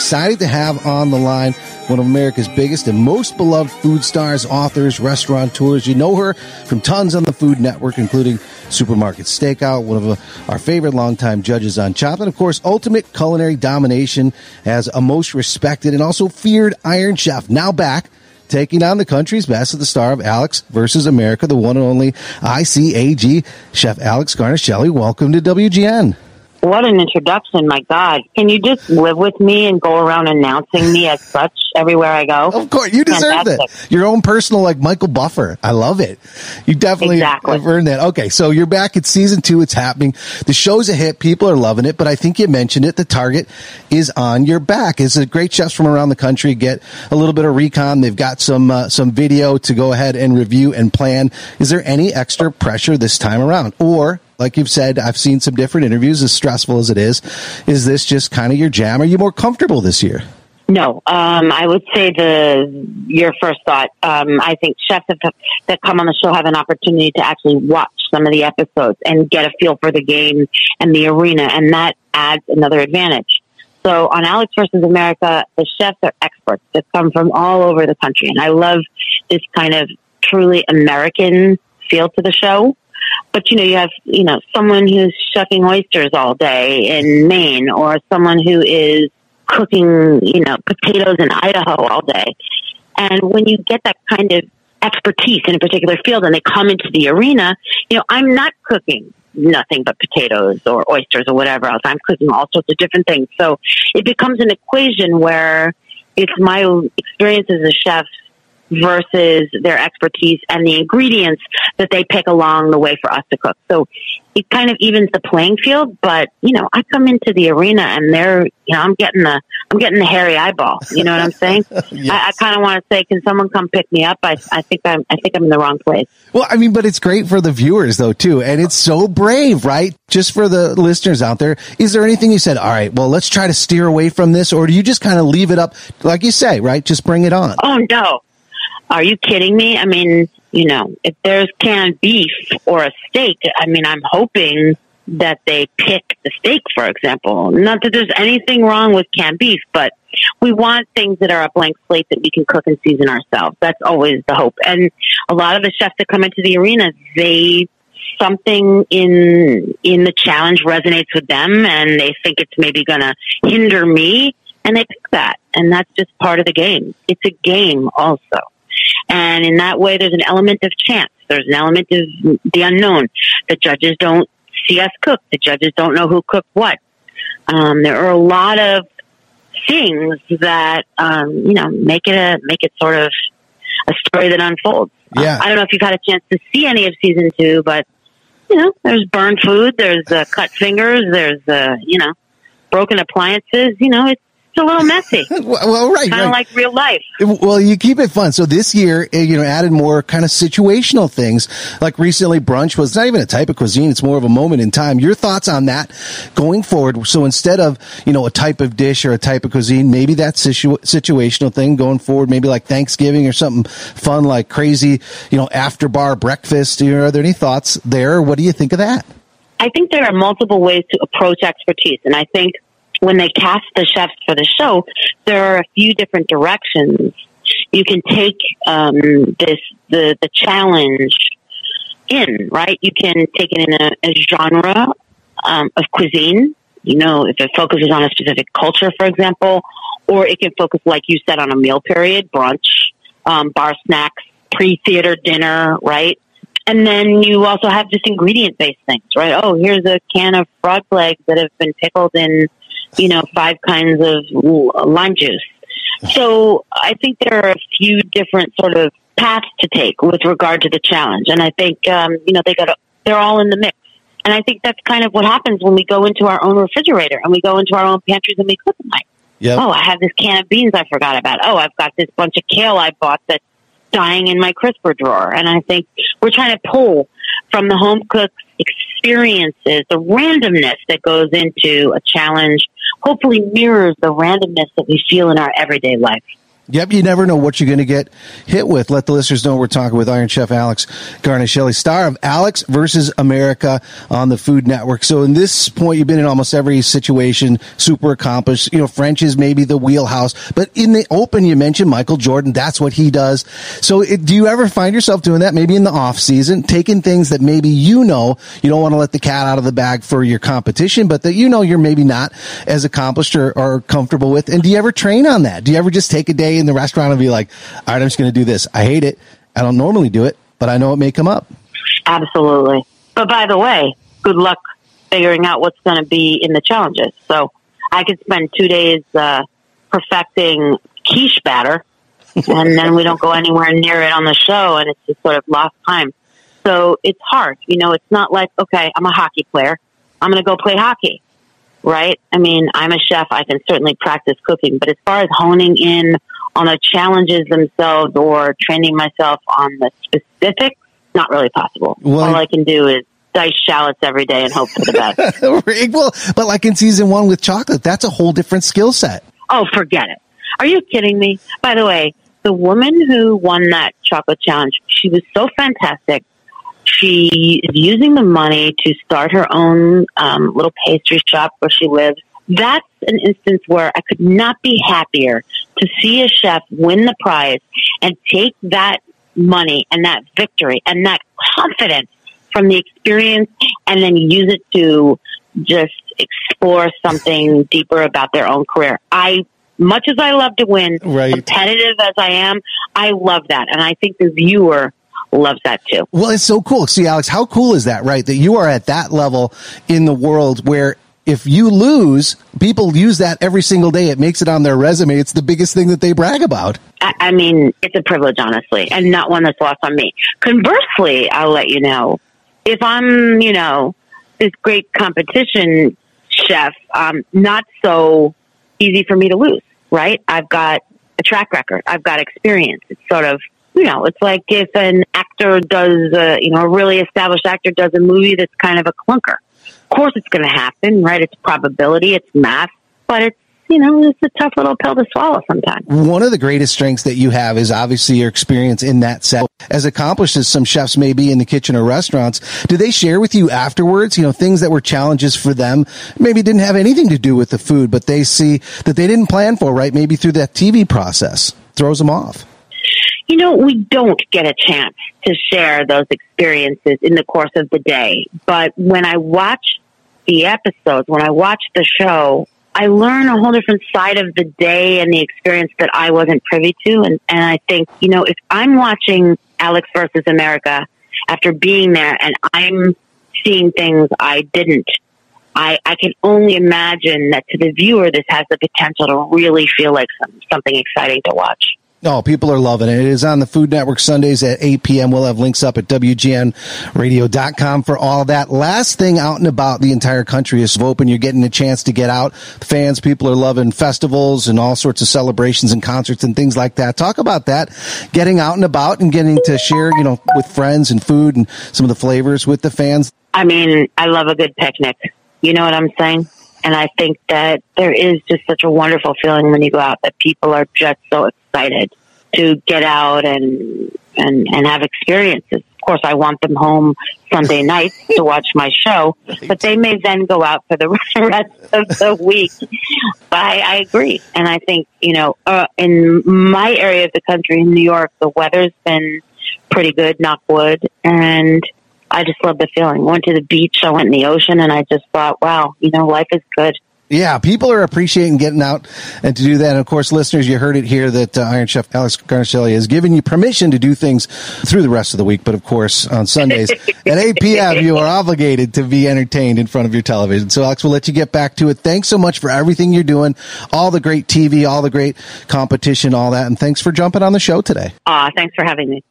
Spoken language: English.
Excited to have on the line one of America's biggest and most beloved food stars, authors, restaurateurs. You know her from tons on the Food Network, including Supermarket Stakeout, one of our favorite longtime judges on Chopped, and of course, ultimate culinary domination as a most respected and also feared Iron Chef. Now back taking on the country's best at the star of Alex versus America, the one and only ICAG Chef Alex Guarnaschelli. Welcome to WGN. What an introduction, my God. Can you just live with me and go around announcing me as such everywhere I go? Of course, you deserve Fantastic. it. Your own personal, like Michael Buffer. I love it. You definitely exactly. have earned that. Okay, so you're back at season two. It's happening. The show's a hit. People are loving it, but I think you mentioned it. The target is on your back. It's a great chefs from around the country get a little bit of recon. They've got some, uh, some video to go ahead and review and plan. Is there any extra pressure this time around? Or like you've said, I've seen some different interviews, as stressful as it is. Is this just kind of your jam? Are you more comfortable this year? No, um, I would say the your first thought. Um, I think chefs have, that come on the show have an opportunity to actually watch some of the episodes and get a feel for the game and the arena, and that adds another advantage. So on Alex versus America, the chefs are experts that come from all over the country, and I love this kind of truly American feel to the show. But you know, you have you know someone who's shucking oysters all day in Maine, or someone who is cooking you know potatoes in Idaho all day. And when you get that kind of expertise in a particular field, and they come into the arena, you know, I'm not cooking nothing but potatoes or oysters or whatever else. I'm cooking all sorts of different things. So it becomes an equation where it's my experience as a chef versus their expertise and the ingredients that they pick along the way for us to cook. So it kind of evens the playing field. But you know, I come into the arena and they're, you know, I'm getting the, I'm getting the hairy eyeball. You know what I'm saying? yes. I, I kind of want to say, can someone come pick me up? I, I think I'm, I think I'm in the wrong place. Well, I mean, but it's great for the viewers though too, and it's so brave, right? Just for the listeners out there, is there anything you said? All right, well, let's try to steer away from this, or do you just kind of leave it up, like you say, right? Just bring it on. Oh no, are you kidding me? I mean, you know, if there's canned beef or a steak, I mean, I'm hoping that they pick the steak, for example. Not that there's anything wrong with canned beef, but we want things that are a blank slate that we can cook and season ourselves. That's always the hope. And a lot of the chefs that come into the arena, they something in in the challenge resonates with them and they think it's maybe going to hinder me and they pick that and that's just part of the game it's a game also and in that way, there's an element of chance. There's an element of the unknown. The judges don't see us cook. The judges don't know who cooked what. Um, there are a lot of things that um, you know make it a make it sort of a story that unfolds. Yeah. Uh, I don't know if you've had a chance to see any of season two, but you know, there's burned food, there's uh, cut fingers, there's uh, you know, broken appliances. You know, it's it's a little messy. well, right, kind of right. like real life. Well, you keep it fun. So this year, eh, you know, added more kind of situational things. Like recently, brunch was not even a type of cuisine; it's more of a moment in time. Your thoughts on that going forward? So instead of you know a type of dish or a type of cuisine, maybe that situ- situational thing going forward, maybe like Thanksgiving or something fun like crazy, you know, after bar breakfast. You know, are there any thoughts there? What do you think of that? I think there are multiple ways to approach expertise, and I think when they cast the chefs for the show, there are a few different directions you can take um, this the the challenge in. Right, you can take it in a, a genre um, of cuisine. You know, if it focuses on a specific culture, for example, or it can focus, like you said, on a meal period, brunch, um, bar snacks, pre-theater dinner, right? And then you also have just ingredient based things, right? Oh, here's a can of frog legs that have been pickled in you know, five kinds of lime juice. So I think there are a few different sort of paths to take with regard to the challenge. And I think, um, you know, they got, they're all in the mix. And I think that's kind of what happens when we go into our own refrigerator and we go into our own pantries and we cook them night. Yep. Oh, I have this can of beans I forgot about. Oh, I've got this bunch of kale I bought that's dying in my crisper drawer. And I think we're trying to pull from the home cook's experiences, the randomness that goes into a challenge hopefully mirrors the randomness that we feel in our everyday life. Yep, you never know what you're going to get hit with. Let the listeners know we're talking with Iron Chef Alex Guarnaschelli, star of Alex versus America on the Food Network. So in this point, you've been in almost every situation, super accomplished. You know, French is maybe the wheelhouse, but in the open, you mentioned Michael Jordan. That's what he does. So it, do you ever find yourself doing that? Maybe in the off season, taking things that maybe you know you don't want to let the cat out of the bag for your competition, but that you know you're maybe not as accomplished or, or comfortable with. And do you ever train on that? Do you ever just take a day in the restaurant and be like, all right, I'm just going to do this. I hate it. I don't normally do it, but I know it may come up. Absolutely. But by the way, good luck figuring out what's going to be in the challenges. So I could spend two days uh, perfecting quiche batter, and then we don't go anywhere near it on the show, and it's just sort of lost time. So it's hard. You know, it's not like, okay, I'm a hockey player. I'm going to go play hockey right? I mean, I'm a chef. I can certainly practice cooking, but as far as honing in on the challenges themselves or training myself on the specifics, not really possible. Well, All I can do is dice shallots every day and hope for the best. well, but like in season one with chocolate, that's a whole different skill set. Oh, forget it. Are you kidding me? By the way, the woman who won that chocolate challenge, she was so fantastic. She is using the money to start her own um, little pastry shop where she lives. That's an instance where I could not be happier to see a chef win the prize and take that money and that victory and that confidence from the experience and then use it to just explore something deeper about their own career. I much as I love to win, right. competitive as I am, I love that. And I think the viewer loves that too. Well, it's so cool. See, Alex, how cool is that, right? That you are at that level in the world where if you lose, people use that every single day. It makes it on their resume. It's the biggest thing that they brag about. I, I mean, it's a privilege, honestly, and not one that's lost on me. Conversely, I'll let you know if I'm, you know, this great competition chef, um, not so easy for me to lose, right? I've got a track record. I've got experience. It's sort of you know, it's like if an actor does, a, you know, a really established actor does a movie that's kind of a clunker. Course, it's going to happen, right? It's probability, it's math, but it's you know, it's a tough little pill to swallow sometimes. One of the greatest strengths that you have is obviously your experience in that set. As accomplished as some chefs may be in the kitchen or restaurants, do they share with you afterwards, you know, things that were challenges for them? Maybe didn't have anything to do with the food, but they see that they didn't plan for, right? Maybe through that TV process throws them off. You know, we don't get a chance to share those experiences in the course of the day. But when I watch the episodes, when I watch the show, I learn a whole different side of the day and the experience that I wasn't privy to. And, and I think, you know, if I'm watching Alex versus America after being there and I'm seeing things I didn't, I, I can only imagine that to the viewer, this has the potential to really feel like some, something exciting to watch. Oh, people are loving it. It is on the Food Network Sundays at 8 p.m. We'll have links up at WGNradio.com for all that. Last thing out and about the entire country is open. You're getting a chance to get out. Fans, people are loving festivals and all sorts of celebrations and concerts and things like that. Talk about that. Getting out and about and getting to share, you know, with friends and food and some of the flavors with the fans. I mean, I love a good picnic. You know what I'm saying? And I think that there is just such a wonderful feeling when you go out that people are just so excited to get out and and and have experiences. Of course, I want them home Sunday nights to watch my show, but they may then go out for the rest of the week. But I, I agree, and I think you know, uh, in my area of the country, in New York, the weather's been pretty good, knock wood, and I just love the feeling. Went to the beach, I went in the ocean, and I just thought, wow, you know, life is good. Yeah, people are appreciating getting out and to do that. And of course, listeners, you heard it here that uh, Iron Chef Alex Guarnaschelli has given you permission to do things through the rest of the week. But of course, on Sundays at 8 p.m., you are obligated to be entertained in front of your television. So Alex, we'll let you get back to it. Thanks so much for everything you're doing, all the great TV, all the great competition, all that. And thanks for jumping on the show today. Ah, thanks for having me.